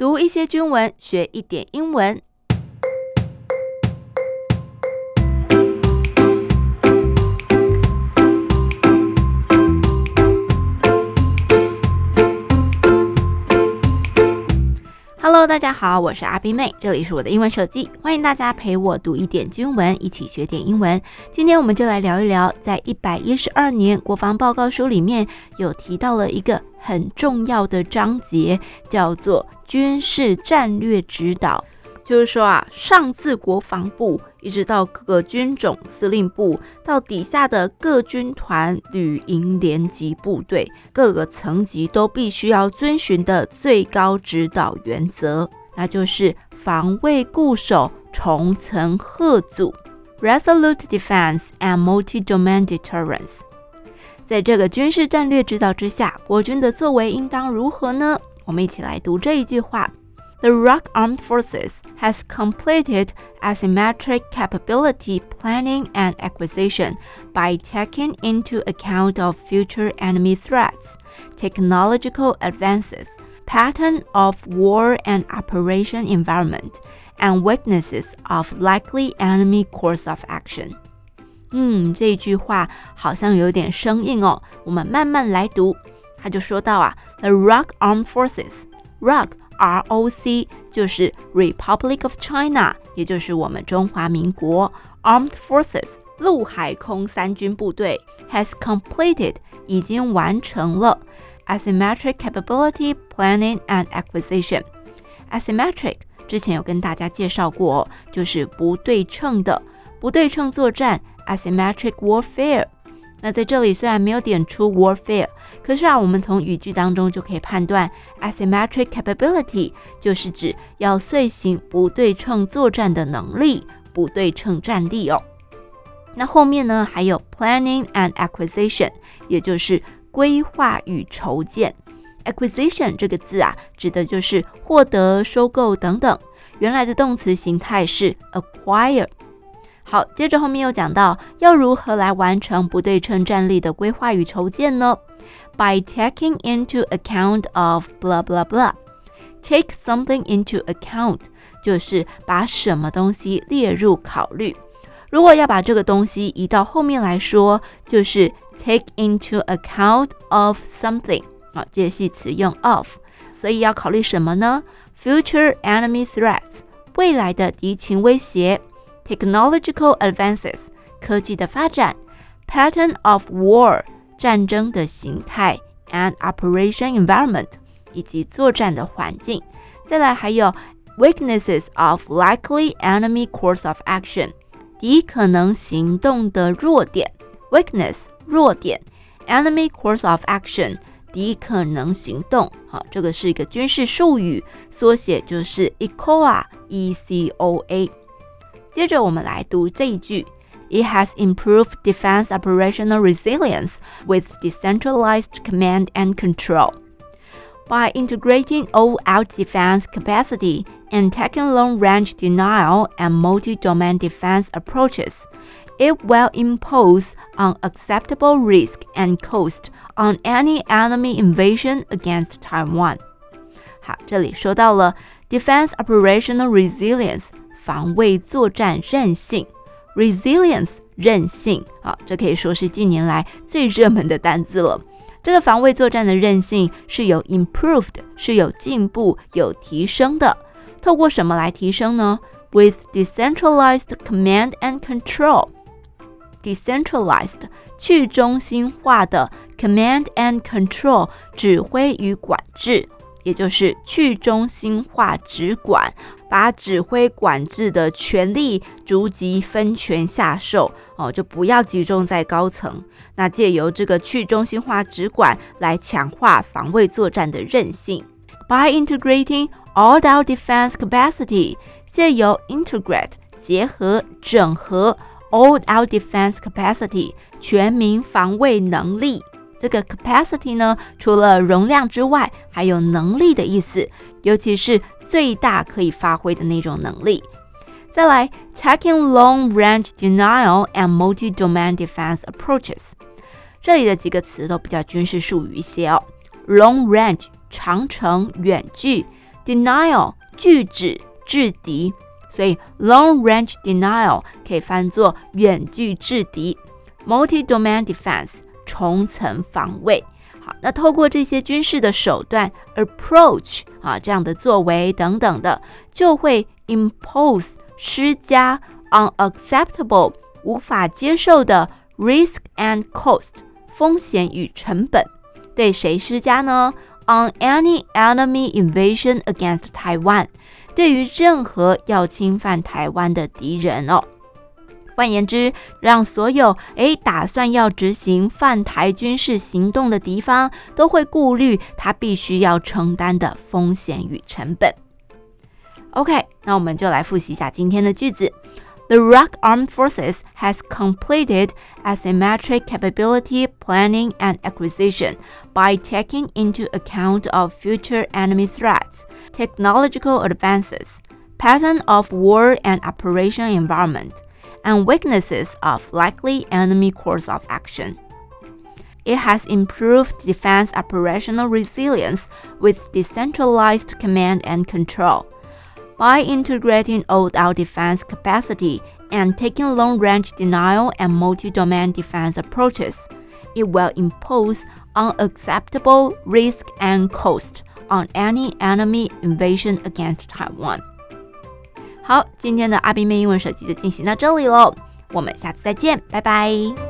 读一些军文，学一点英文。Hello，大家好，我是阿斌妹，这里是我的英文手机，欢迎大家陪我读一点军文，一起学点英文。今天我们就来聊一聊，在一百一十二年国防报告书里面有提到了一个很重要的章节，叫做军事战略指导。就是说啊，上自国防部一直到各个军种司令部，到底下的各军团、旅营、连级部队，各个层级都必须要遵循的最高指导原则，那就是防卫固守、重层贺阻 （Resolute Defense and Multi-Domain Deterrence）。在这个军事战略指导之下，国军的作为应当如何呢？我们一起来读这一句话。The ROK Armed Forces has completed asymmetric capability planning and acquisition by taking into account of future enemy threats, technological advances, pattern of war and operation environment, and weaknesses of likely enemy course of action. 嗯，这句话好像有点生硬哦，我们慢慢来读。他就说到啊，The ROK Armed Forces，ROK。 ROC 就是 Republic of China，也就是我们中华民国 Armed Forces 陆海空三军部队 has completed 已经完成了 asymmetric capability planning and acquisition。asymmetric 之前有跟大家介绍过，就是不对称的不对称作战 asymmetric warfare。 那在这里虽然没有点出 warfare，可是啊，我们从语句当中就可以判断，asymmetric capability 就是指要遂行不对称作战的能力，不对称战力哦。那后面呢，还有 planning and acquisition，也就是规划与筹建。acquisition 这个字啊，指的就是获得、收购等等。原来的动词形态是 acquire。好，接着后面又讲到要如何来完成不对称战力的规划与筹建呢？By taking into account of blah blah blah. Take something into account 就是把什么东西列入考虑。如果要把这个东西移到后面来说，就是 take into account of something 啊，介系词用 of，所以要考虑什么呢？Future enemy threats 未来的敌情威胁。Technological advances 科技的发展，pattern of war 战争的形态，and operation environment 以及作战的环境。再来还有 weaknesses of likely enemy course of action 敌可能行动的弱点，weakness 弱点，enemy course of action 敌可能行动。好，这个是一个军事术语，缩写就是 ECOA，E C O A。 接着我们来读这一句：It has improved defense operational resilience with decentralized command and control. By integrating all-out defense capacity and taking long-range denial and multi-domain defense approaches, it will impose unacceptable risk and cost on any enemy invasion against Taiwan. 好，这里说到了 defense operational resilience。 防卫作战韧性，resilience 韧性啊，这可以说是近年来最热门的单字了。这个防卫作战的韧性是有 improved，是有进步、有提升的。透过什么来提升呢？With decentralized command and control，decentralized 去中心化的 command and control 指挥与管制。也就是去中心化指管，把指挥管制的权力逐级分权下授哦，就不要集中在高层。那借由这个去中心化指管来强化防卫作战的韧性。By integrating all our defense capacity，借由 integrate 结合整合 all our defense capacity 全民防卫能力。这个 capacity 呢，除了容量之外，还有能力的意思，尤其是最大可以发挥的那种能力。再来，taking long-range denial and multi-domain defense approaches，这里的几个词都比较军事术语一些哦。long range 长程远距 denial 拒止、制敌，所以 long range denial 可以翻作远距制敌。multi-domain defense 重层防卫。好，那透过这些军事的手段，approach 啊这样的作为等等的，就会 impose 施加 unacceptable 无法接受的 risk and cost 风险与成本，对谁施加呢？On any enemy invasion against Taiwan，对于任何要侵犯台湾的敌人哦。换言之，让所有诶打算要执行犯台军事行动的敌方都会顾虑他必须要承担的风险与成本。OK，那我们就来复习一下今天的句子。The ROK Armed Forces has completed asymmetric capability planning and acquisition by taking into account of future enemy threats, technological advances, pattern of war and operation environment. and weaknesses of likely enemy course of action. It has improved defense operational resilience with decentralized command and control. By integrating all-out defense capacity and taking long-range denial and multi-domain defense approaches, it will impose unacceptable risk and cost on any enemy invasion against Taiwan. 好，今天的阿斌妹英文手机就进行到这里喽，我们下次再见，拜拜。